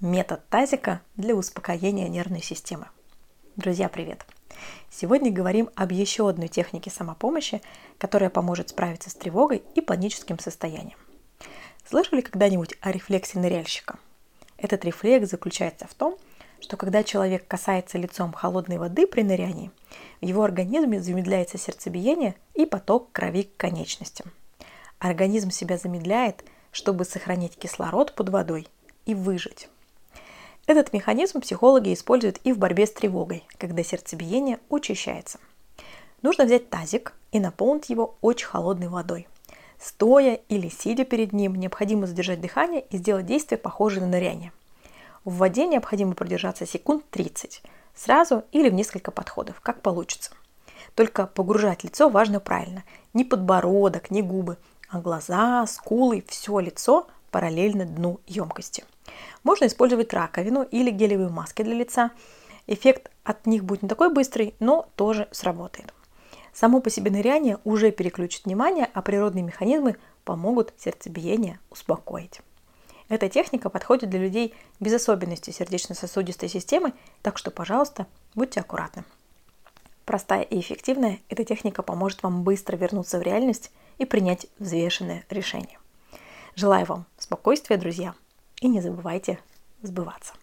Метод тазика для успокоения нервной системы. Друзья, привет! Сегодня говорим об еще одной технике самопомощи, которая поможет справиться с тревогой и паническим состоянием. Слышали когда-нибудь о рефлексе ныряльщика? Этот рефлекс заключается в том, что когда человек касается лицом холодной воды при нырянии, в его организме замедляется сердцебиение и поток крови к конечностям. Организм себя замедляет, чтобы сохранить кислород под водой и выжить. Этот механизм психологи используют и в борьбе с тревогой, когда сердцебиение учащается. Нужно взять тазик и наполнить его очень холодной водой. Стоя или сидя перед ним, необходимо задержать дыхание и сделать действие, похожее на ныряние. В воде необходимо продержаться секунд 30, сразу или в несколько подходов, как получится. Только погружать лицо важно правильно. Ни подбородок, ни губы, а глаза, скулы, все лицо параллельно дну емкости. Можно использовать раковину или гелевые маски для лица. Эффект от них будет не такой быстрый, но тоже сработает. Само по себе ныряние уже переключит внимание, а природные механизмы помогут сердцебиение успокоить. Эта техника подходит для людей без особенностей сердечно-сосудистой системы, так что, пожалуйста, будьте аккуратны. Простая и эффективная, эта техника поможет вам быстро вернуться в реальность и принять взвешенное решение. Желаю вам спокойствия, друзья, и не забывайте сбываться.